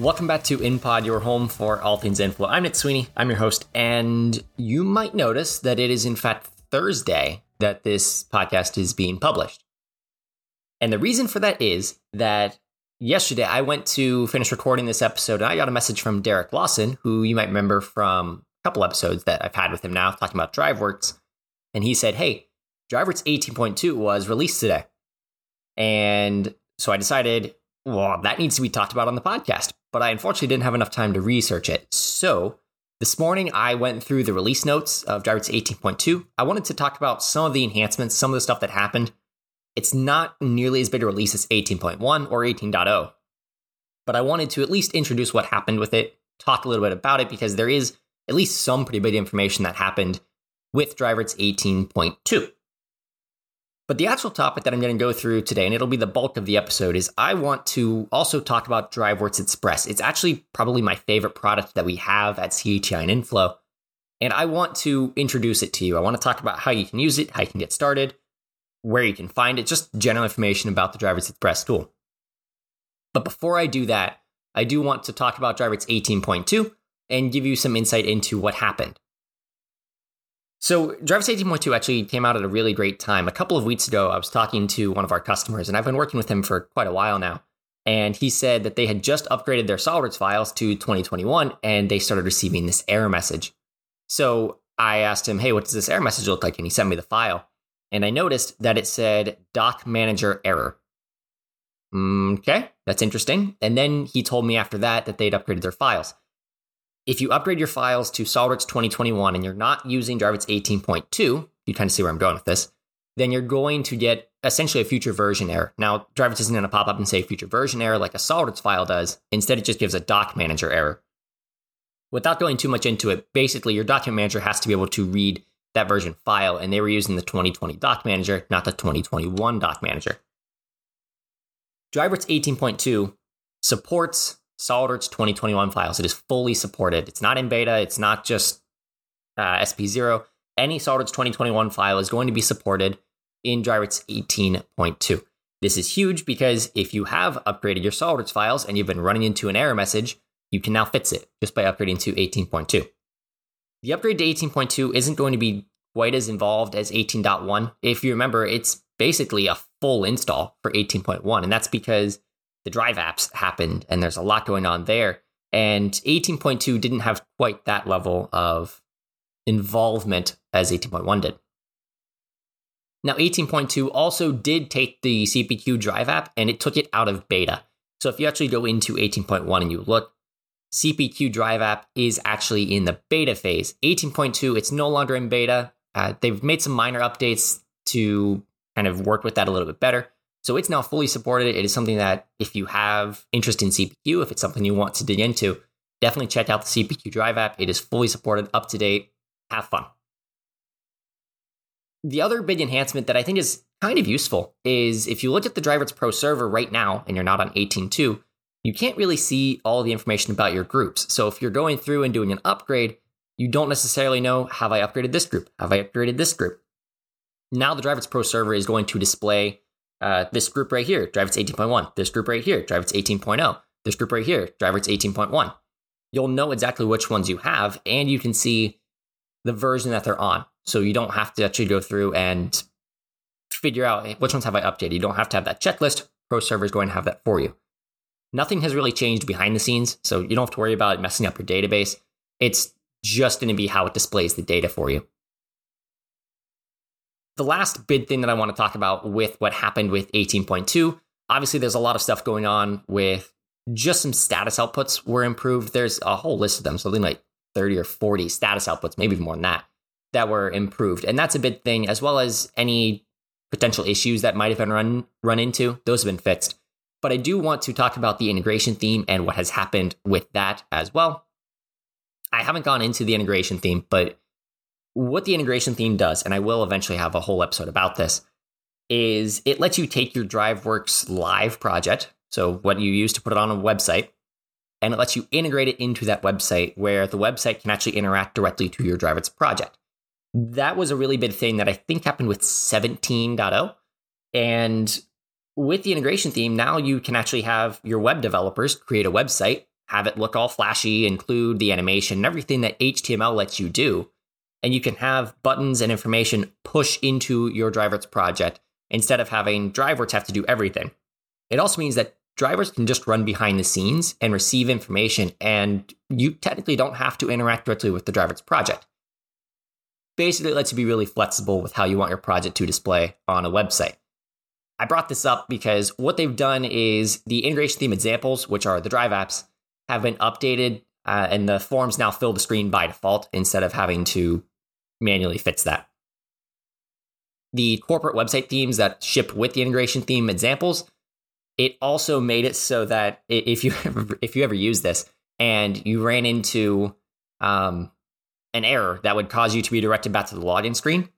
Welcome back to InPod, your home for all things inflow. I'm Nick Sweeney. I'm your host, and you might notice that it is in fact Thursday that this podcast is being published. And the reason for that is that yesterday I went to finish recording this episode, and I got a message from Derek Lawson, who you might remember from a couple episodes that I've had with him now, talking about DriveWorks. And he said, Hey, DriveWorks 18.2 was released today. And so I decided, well, that needs to be talked about on the podcast. But I unfortunately didn't have enough time to research it. So this morning I went through the release notes of DriveWorks 18.2. I wanted to talk about some of the enhancements, some of the stuff that happened. It's not nearly as big a release as 18.1 or 18.0, but I wanted to at least introduce what happened with it, talk a little bit about it, because there is at least some pretty big information that happened with DriveWorks 18.2. But the actual topic that I'm going to go through today, and it'll be the bulk of the episode, is I want to also talk about DriveWorks Express. It's actually probably my favorite product that we have at CHI and Inflow. And I want to introduce it to you. I want to talk about how you can use it, how you can get started, where you can find it, just general information about the DriveWorks Express tool. But before I do that, I do want to talk about DriveWorks 18.2 and give you some insight into what happened. So, DriveWorks 18.2 actually came out at a really great time. A couple of weeks ago, I was talking to one of our customers, and I've been working with him for quite a while now. And he said that they had just upgraded their SolidWorks files to 2021 and they started receiving this error message. So I asked him, Hey, what does this error message look like? And he sent me the file. And I noticed that it said doc manager error. Mm, okay, that's interesting. And then he told me after that that they'd upgraded their files. If you upgrade your files to SolidWorks 2021 and you're not using DriveWorks 18.2, you kind of see where I'm going with this, then you're going to get essentially a future version error. Now, DriveWorks isn't going to pop up and say future version error like a SolidWorks file does. Instead, it just gives a doc manager error. Without going too much into it, basically your document manager has to be able to read that version file, and they were using the 2020 doc manager, not the 2021 doc manager. DriveWorks 18.2 supports SolidWorks 2021 files. It is fully supported. It's not in beta. It's not just uh, SP0. Any SolidWorks 2021 file is going to be supported in DriveWorks 18.2. This is huge because if you have upgraded your SolidWorks files and you've been running into an error message, you can now fix it just by upgrading to 18.2. The upgrade to 18.2 isn't going to be quite as involved as 18.1. If you remember, it's basically a full install for 18.1, and that's because the drive apps happened and there's a lot going on there. And 18.2 didn't have quite that level of involvement as 18.1 did. Now, 18.2 also did take the CPQ drive app and it took it out of beta. So if you actually go into 18.1 and you look, CPQ drive app is actually in the beta phase. 18.2, it's no longer in beta. Uh, they've made some minor updates to kind of work with that a little bit better. So it's now fully supported. It is something that if you have interest in CPQ, if it's something you want to dig into, definitely check out the CPQ Drive app. It is fully supported, up to date. Have fun. The other big enhancement that I think is kind of useful is if you look at the DriveWorks Pro server right now and you're not on 18.2, you can't really see all the information about your groups. So if you're going through and doing an upgrade, you don't necessarily know have I upgraded this group? Have I upgraded this group? Now the DriveWorks Pro server is going to display uh, this group right here, DriveWorks 18.1. This group right here, DriveWorks 18.0. This group right here, DriveWorks 18.1. You'll know exactly which ones you have, and you can see the version that they're on. So you don't have to actually go through and figure out which ones have I updated. You don't have to have that checklist. Pro Server is going to have that for you. Nothing has really changed behind the scenes, so you don't have to worry about messing up your database. It's just going to be how it displays the data for you the last big thing that I want to talk about with what happened with 18.2, obviously there's a lot of stuff going on with just some status outputs were improved. There's a whole list of them, something like 30 or 40 status outputs, maybe more than that, that were improved. And that's a big thing, as well as any potential issues that might have been run run into. Those have been fixed. But I do want to talk about the integration theme and what has happened with that as well. I haven't gone into the integration theme, but what the integration theme does, and I will eventually have a whole episode about this, is it lets you take your DriveWorks live project, so what you use to put it on a website, and it lets you integrate it into that website where the website can actually interact directly to your DriveWorks project. That was a really big thing that I think happened with 17.0. And with the integration theme, now you can actually have your web developers create a website, have it look all flashy, include the animation and everything that HTML lets you do. And you can have buttons and information push into your DriveWorks project instead of having DriveWorks have to do everything. It also means that DriveWorks can just run behind the scenes and receive information, and you technically don't have to interact directly with the DriveWorks project. Basically, it lets you be really flexible with how you want your project to display on a website. I brought this up because what they've done is the integration theme examples, which are the Drive apps, have been updated, uh, and the forms now fill the screen by default instead of having to manually fits that. The corporate website themes that ship with the integration theme examples, it also made it so that if you ever, if you ever use this and you ran into um, an error that would cause you to be directed back to the login screen,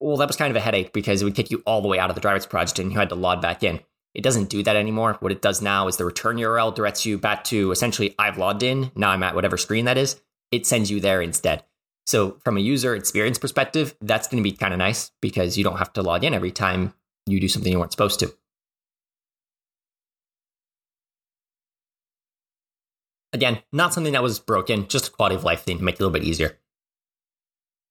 well, that was kind of a headache because it would kick you all the way out of the DriveWorks project and you had to log back in. It doesn't do that anymore. What it does now is the return URL directs you back to essentially I've logged in. Now I'm at whatever screen that is. It sends you there instead. So from a user experience perspective, that's going to be kind of nice because you don't have to log in every time you do something you weren't supposed to. Again, not something that was broken, just a quality of life thing to make it a little bit easier.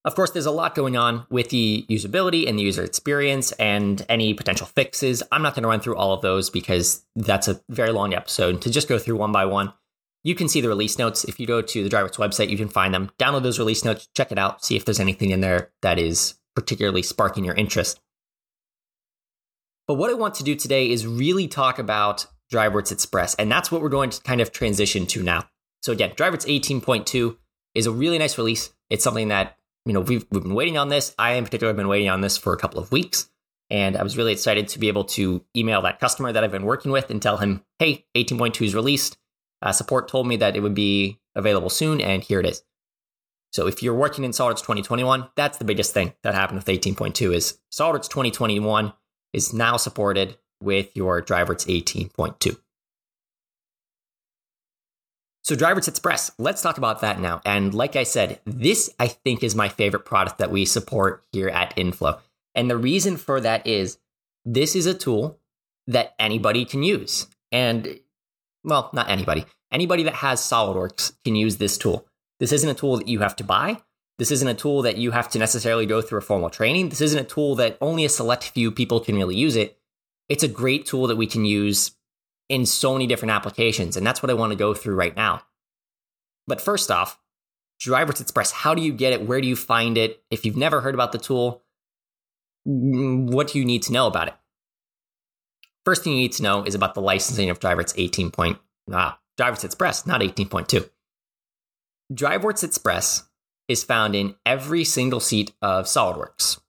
Of course, there's a lot going on with the usability and the user experience and any potential fixes. I'm not going to run through all of those because that's a very long episode. To just go through one by one, you can see the release notes. If you go to the DriveWorks website, you can find them. Download those release notes, check it out, see if there's anything in there that is particularly sparking your interest. But what I want to do today is really talk about DriveWorks Express, and that's what we're going to kind of transition to now. So again, DriveWorks 18.2 is a really nice release. It's something that you know, we've, we've been waiting on this. I, in particular, have been waiting on this for a couple of weeks. And I was really excited to be able to email that customer that I've been working with and tell him, hey, 18.2 is released. Uh, support told me that it would be available soon, and here it is. So if you're working in SolidWorks 2021, that's the biggest thing that happened with 18.2 is SolidWorks 2021 is now supported with your DriveWorks 18.2. So DriveWorks Express, let's talk about that now. And like I said, this I think is my favorite product that we support here at Inflow. And the reason for that is this is a tool that anybody can use. And well, not anybody. Anybody that has SolidWorks can use this tool. This isn't a tool that you have to buy. This isn't a tool that you have to necessarily go through a formal training. This isn't a tool that only a select few people can really use it. It's a great tool that we can use in so many different applications. And that's what I want to go through right now. But first off, DriveWorks Express, how do you get it? Where do you find it? If you've never heard about the tool, mm, what do you need to know about it? First thing you need to know is about the licensing of DriveWorks 18. Point, ah, DriveWorks Express, not 18.2. DriveWorks Express is found in every single seat of SolidWorks.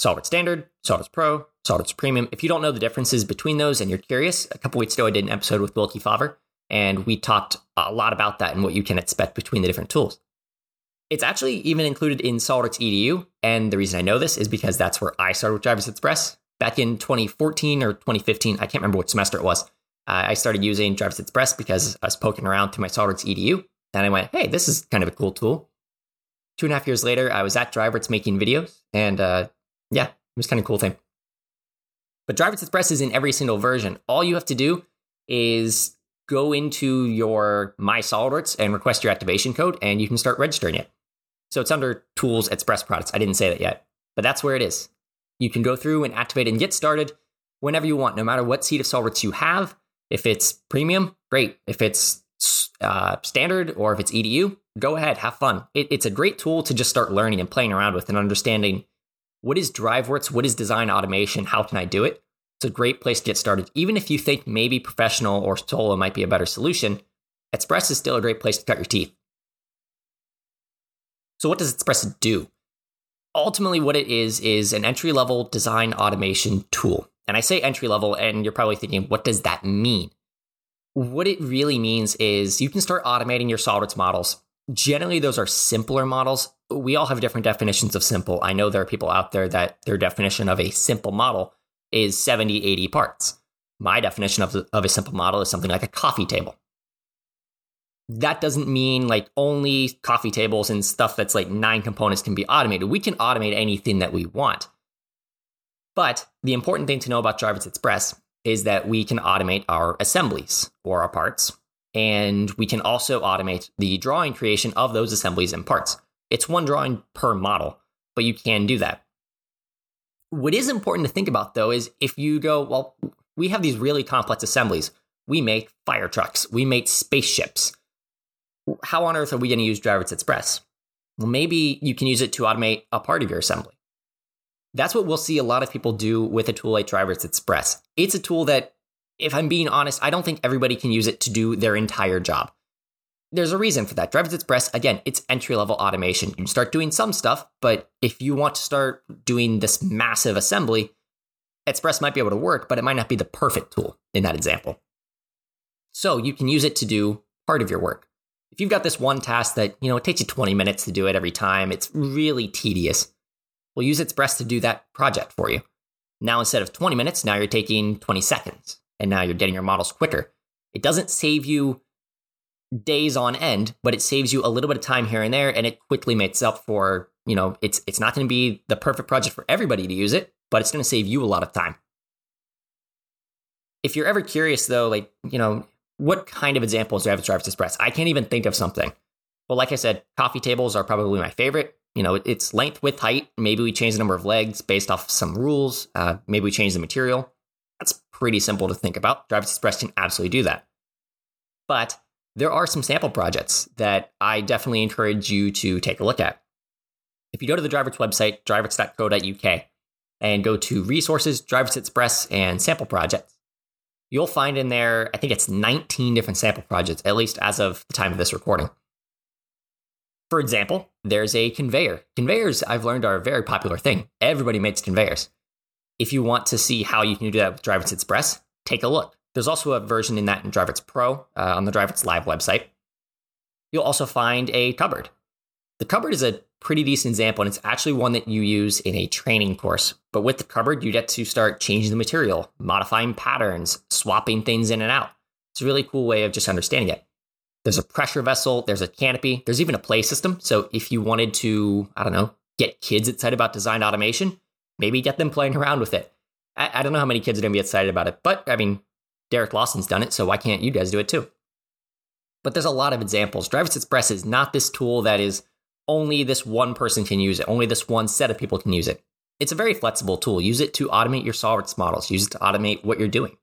SolidWorks Standard, SolidWorks Pro, SolidWorks Premium. If you don't know the differences between those and you're curious, a couple weeks ago I did an episode with Wilkie Favre, and we talked a lot about that and what you can expect between the different tools. It's actually even included in SolidWorks EDU, and the reason I know this is because that's where I started with DriveWorks Express back in 2014 or 2015. I can't remember which semester it was. Uh, I started using DriveWorks Express because I was poking around through my SolidWorks EDU, and I went, "Hey, this is kind of a cool tool." Two and a half years later, I was at DriveWorks making videos, and uh, yeah, it was kind of a cool thing. But DriveWorks Express is in every single version. All you have to do is go into your My SolidWorks and request your activation code, and you can start registering it. So it's under Tools Express Products. I didn't say that yet, but that's where it is. You can go through and activate and get started whenever you want, no matter what seat of SolidWorks you have. If it's premium, great. If it's uh, standard or if it's EDU, go ahead, have fun. It, it's a great tool to just start learning and playing around with and understanding what is DriveWorks? What is design automation? How can I do it? It's a great place to get started. Even if you think maybe professional or solo might be a better solution, Express is still a great place to cut your teeth. So, what does Express do? Ultimately, what it is is an entry level design automation tool. And I say entry level, and you're probably thinking, what does that mean? What it really means is you can start automating your SolidWorks models. Generally, those are simpler models we all have different definitions of simple. I know there are people out there that their definition of a simple model is 70, 80 parts. My definition of, of a simple model is something like a coffee table. That doesn't mean like only coffee tables and stuff that's like nine components can be automated. We can automate anything that we want. But the important thing to know about DriveWorks Express is that we can automate our assemblies or our parts And we can also automate the drawing creation of those assemblies and parts. It's one drawing per model, but you can do that. What is important to think about though is if you go, well, we have these really complex assemblies. We make fire trucks, we make spaceships. How on earth are we going to use DriveWorks Express? Well, maybe you can use it to automate a part of your assembly. That's what we'll see a lot of people do with a tool like DriveWorks Express. It's a tool that, if I'm being honest, I don't think everybody can use it to do their entire job. There's a reason for that. DriveWorks Express, again, it's entry level automation. You can start doing some stuff, but if you want to start doing this massive assembly, Express might be able to work, but it might not be the perfect tool in that example. So you can use it to do part of your work. If you've got this one task that, you know, it takes you 20 minutes to do it every time, it's really tedious. We'll use its Express to do that project for you. Now, instead of 20 minutes, now you're taking 20 seconds, and now you're getting your models quicker. It doesn't save you days on end, but it saves you a little bit of time here and there, and it quickly makes up for, you know, it's it's not going to be the perfect project for everybody to use it, but it's going to save you a lot of time. If you're ever curious, though, like, you know, what kind of examples do I have of DriveWorks Express? I can't even think of something. Well, like I said, coffee tables are probably my favorite. You know, it's length, width, height. Maybe we change the number of legs based off some rules. Uh, maybe we change the material. That's pretty simple to think about. DriveWorks Express can absolutely do that. But there are some sample projects that I definitely encourage you to take a look at. If you go to the DriveWorks website, driveworks.co.uk, and go to resources, DriveWorks Express, and sample projects, you'll find in there, I think it's 19 different sample projects, at least as of the time of this recording. For example, there's a conveyor. Conveyors, I've learned, are a very popular thing. Everybody makes conveyors. If you want to see how you can do that with DriveWorks Express, take a look. There's also a version in that in DriveWorks Pro uh, on the DriveWorks Live website. You'll also find a cupboard. The cupboard is a pretty decent example, and it's actually one that you use in a training course. But with the cupboard, you get to start changing the material, modifying patterns, swapping things in and out. It's a really cool way of just understanding it. There's a pressure vessel, there's a canopy, there's even a play system. So if you wanted to, I don't know, get kids excited about design automation, maybe get them playing around with it. I, I don't know how many kids are going to be excited about it, but I mean, Derek Lawson's done it, so why can't you guys do it too? But there's a lot of examples. DriveWorks Express is not this tool that is only this one person can use it, only this one set of people can use it. It's a very flexible tool. Use it to automate your SolidWorks models, use it to automate what you're doing.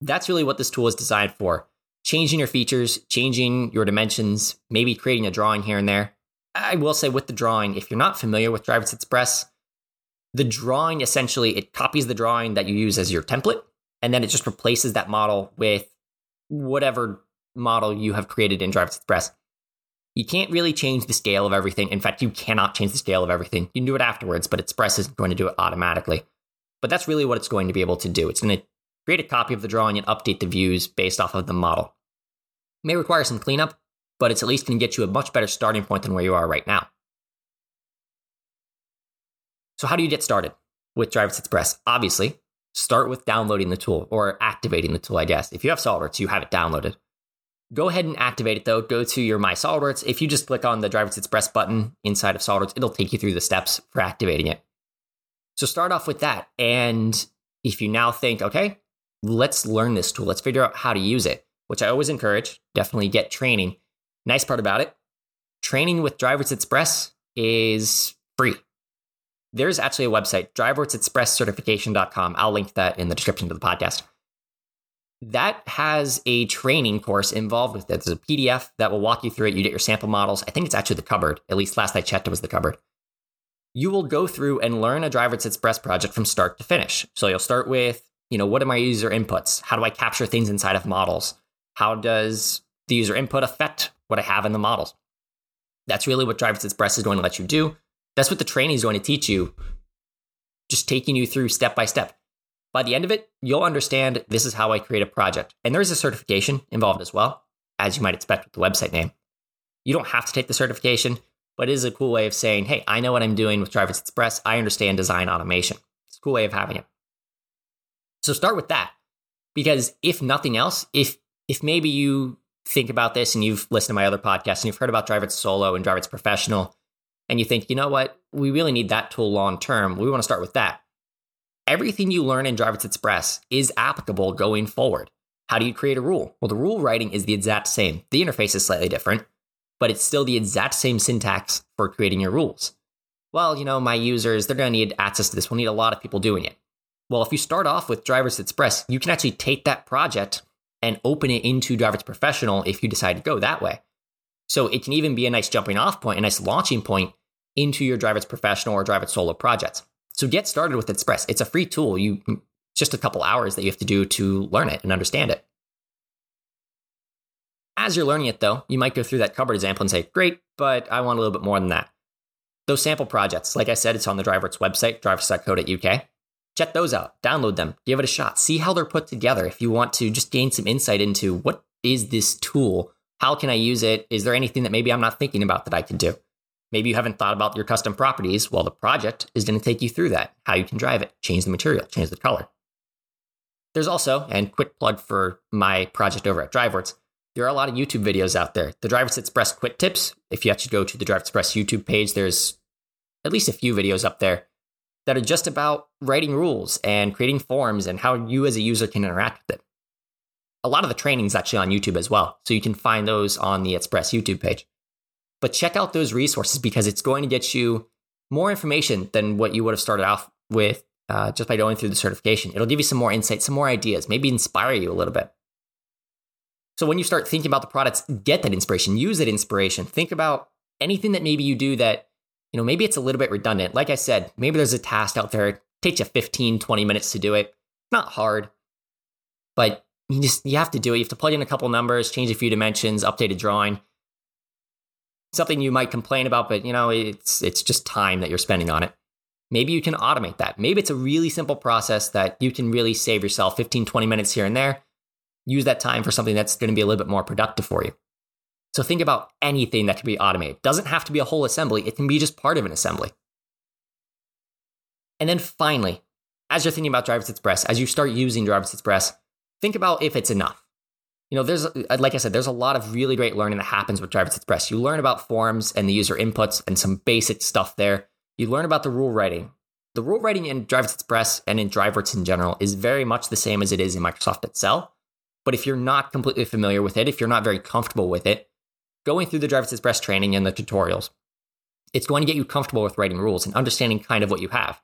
That's really what this tool is designed for changing your features, changing your dimensions, maybe creating a drawing here and there. I will say with the drawing, if you're not familiar with DriveWorks Express, the drawing essentially it copies the drawing that you use as your template and then it just replaces that model with whatever model you have created in DriveWorks Express. You can't really change the scale of everything. In fact, you cannot change the scale of everything. You can do it afterwards, but Express isn't going to do it automatically. But that's really what it's going to be able to do. It's going to create a copy of the drawing and update the views based off of the model. It may require some cleanup, but it's at least going to get you a much better starting point than where you are right now. So, how do you get started with DriveWorks Express? Obviously, start with downloading the tool or activating the tool, I guess. If you have SolidWorks, you have it downloaded. Go ahead and activate it though. Go to your My SolidWorks. If you just click on the DriveWorks Express button inside of SolidWorks, it'll take you through the steps for activating it. So start off with that. And if you now think, okay, let's learn this tool, let's figure out how to use it, which I always encourage, definitely get training. Nice part about it training with DriveWorks Express is free. There's actually a website, driveworksexpresscertification.com. I'll link that in the description to the podcast that has a training course involved with it. There's a PDF that will walk you through it. You get your sample models. I think it's actually the cupboard. At least last I checked, it was the cupboard. You will go through and learn a DriveWorks Express project from start to finish. So you'll start with, you know, what are my user inputs? How do I capture things inside of models? How does the user input affect what I have in the models? That's really what DriveWorks Express is going to let you do. That's what the training is going to teach you, just taking you through step by step. By the end of it, you'll understand this is how I create a project. And there is a certification involved as well, as you might expect with the website name. You don't have to take the certification, but it is a cool way of saying, hey, I know what I'm doing with DriveWorks Express. I understand design automation. It's a cool way of having it. So start with that. Because if nothing else, if if maybe you think about this and you've listened to my other podcasts and you've heard about DriveWorks Solo and DriveWorks Professional, and you think, you know what, we really need that tool long term. We want to start with that everything you learn in DriveWorks Express is applicable going forward. How do you create a rule? Well, the rule writing is the exact same. The interface is slightly different, but it's still the exact same syntax for creating your rules. Well, you know, my users, they're going to need access to this. We'll need a lot of people doing it. Well, if you start off with DriveWorks Express, you can actually take that project and open it into DriveWorks Professional if you decide to go that way. So it can even be a nice jumping off point, a nice launching point into your DriveWorks Professional or DriveWorks Solo projects. So get started with Express. It's a free tool. You just a couple hours that you have to do to learn it and understand it. As you're learning it, though, you might go through that cupboard example and say, Great, but I want a little bit more than that. Those sample projects, like I said, it's on the DriveWorks website, driveworks.co.uk. Check those out, download them, give it a shot, see how they're put together. If you want to just gain some insight into what is this tool, how can I use it? Is there anything that maybe I'm not thinking about that I can do? Maybe you haven't thought about your custom properties. Well, the project is going to take you through that, how you can drive it, change the material, change the color. There's also, and quick plug for my project over at DriveWorks, there are a lot of YouTube videos out there. The DriveWorks Express Quick Tips, if you actually go to the DriveWorks Express YouTube page, there's at least a few videos up there that are just about writing rules and creating forms and how you as a user can interact with it. A lot of the training is actually on YouTube as well, so you can find those on the Express YouTube page. But check out those resources because it's going to get you more information than what you would have started off with uh, just by going through the certification. It'll give you some more insight, some more ideas, maybe inspire you a little bit. So when you start thinking about the products, get that inspiration, use that inspiration. Think about anything that maybe you do that, you know, maybe it's a little bit redundant. Like I said, maybe there's a task out there, takes you 15, 20 minutes to do it. Not hard, but you just you have to do it. You have to plug in a couple numbers, change a few dimensions, update a drawing. Something you might complain about, but you know, it's it's just time that you're spending on it. Maybe you can automate that. Maybe it's a really simple process that you can really save yourself 15, 20 minutes here and there. Use that time for something that's going to be a little bit more productive for you. So think about anything that can be automated. It doesn't have to be a whole assembly, it can be just part of an assembly. And then finally, as you're thinking about DriveWorks Express, as you start using DriveWorks Express, think about if it's enough. You know, there's, uh, like I said, there's a lot of really great learning that happens with DriveWorks Express. You learn about forms and the user inputs and some basic stuff there you learn about the rule writing. The rule writing in DriveWorks Express and in DriveWorks in general is very much the same as it is in Microsoft Excel. But if you're not completely familiar with it, if you're not very comfortable with it, going through the DriveWorks Express training and the tutorials, it's going to get you comfortable with writing rules and understanding kind of what you have.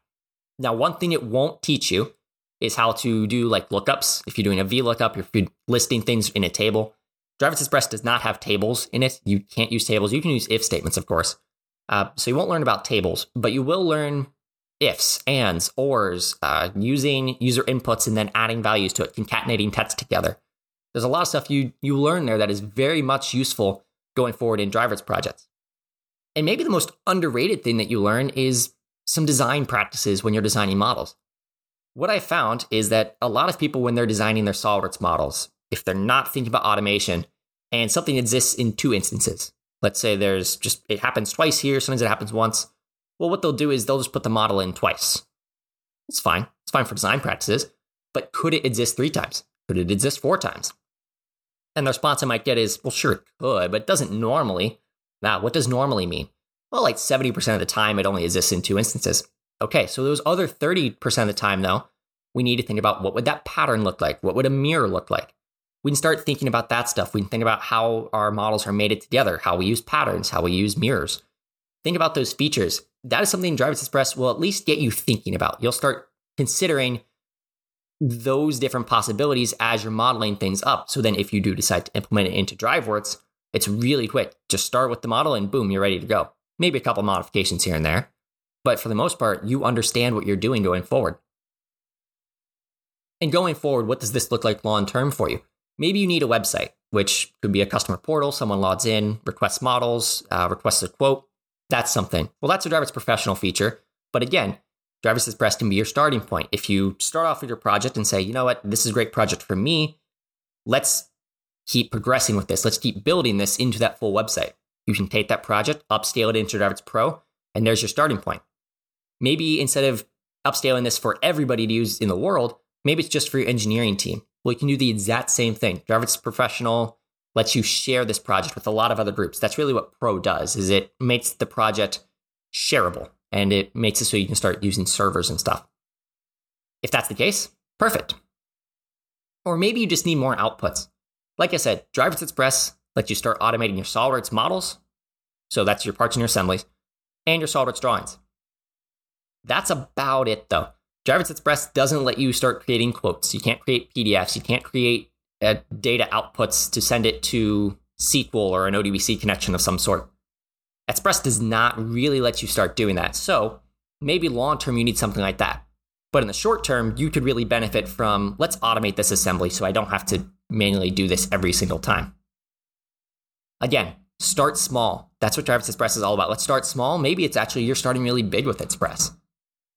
Now, one thing it won't teach you is how to do like lookups. If you're doing a VLOOKUP, if you're listing things in a table, DriveWorks Express does not have tables in it. You can't use tables. You can use if statements, of course, uh, so you won't learn about tables, but you will learn ifs, ands, ors, uh, using user inputs and then adding values to it, concatenating text together. There's a lot of stuff you you learn there that is very much useful going forward in DriveWorks projects. And maybe the most underrated thing that you learn is some design practices when you're designing models. What I found is that a lot of people, when they're designing their SOLIDWORKS models, if they're not thinking about automation and something exists in two instances, Let's say there's just, it happens twice here, sometimes it happens once. Well, what they'll do is they'll just put the model in twice. It's fine. It's fine for design practices. But could it exist three times? Could it exist four times? And the response I might get is, well, sure, it could, but it doesn't normally. Now, what does normally mean? Well, like 70% of the time, it only exists in two instances. Okay, so those other 30% of the time, though, we need to think about what would that pattern look like? What would a mirror look like? we can start thinking about that stuff. We can think about how our models are mated together, how we use patterns, how we use mirrors. Think about those features. That is something DriveWorks Express will at least get you thinking about. You'll start considering those different possibilities as you're modeling things up. So then if you do decide to implement it into DriveWorks, it's really quick. Just start with the model and boom, you're ready to go. Maybe a couple modifications here and there. But for the most part, you understand what you're doing going forward. And going forward, what does this look like long term for you? Maybe you need a website, which could be a customer portal. Someone logs in, requests models, uh, requests a quote. That's something. Well, that's a DriveWorks professional feature. But again, DriveWorks Express can be your starting point. If you start off with your project and say, you know what, this is a great project for me, let's keep progressing with this. Let's keep building this into that full website. You can take that project, upscale it into DriveWorks Pro, and there's your starting point. Maybe instead of upscaling this for everybody to use in the world, maybe it's just for your engineering team. Well, you can do the exact same thing. DriveWorks Professional lets you share this project with a lot of other groups. That's really what Pro does. Is it makes the project shareable and it makes it so you can start using servers and stuff. If that's the case, perfect. Or maybe you just need more outputs. Like I said, DriveWorks Express lets you start automating your SolidWorks models. So that's your parts and your assemblies and your SolidWorks drawings. That's about it though. DriveWorks Express doesn't let you start creating quotes. You can't create PDFs. You can't create uh, data outputs to send it to SQL or an ODBC connection of some sort. Express does not really let you start doing that. So maybe long term you need something like that. But in the short term, you could really benefit from let's automate this assembly so I don't have to manually do this every single time. Again, start small. That's what DriveWorks Express is all about. Let's start small. Maybe it's actually you're starting really big with Express.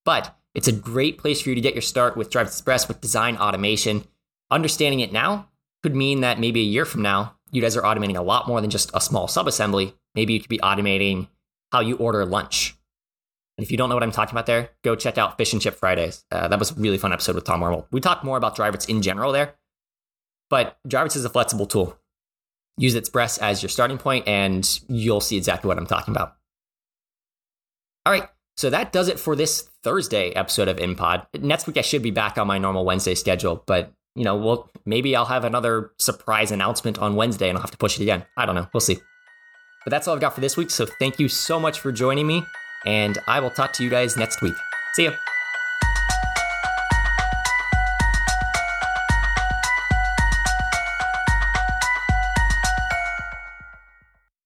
But it's a great place for you to get your start with Drive Express with design automation. Understanding it now could mean that maybe a year from now, you guys are automating a lot more than just a small subassembly. Maybe you could be automating how you order lunch. And if you don't know what I'm talking about there, go check out Fish and Chip Fridays. Uh, that was a really fun episode with Tom Wormel. We talked more about DriveWorks in general there, but DriveWorks is a flexible tool. Use Express as your starting point, and you'll see exactly what I'm talking about. All right, so that does it for this Thursday episode of InPod. Next week I should be back on my normal Wednesday schedule, but you know, well, maybe I'll have another surprise announcement on Wednesday and I'll have to push it again. I don't know. We'll see. But that's all I've got for this week. So thank you so much for joining me, and I will talk to you guys next week. See ya.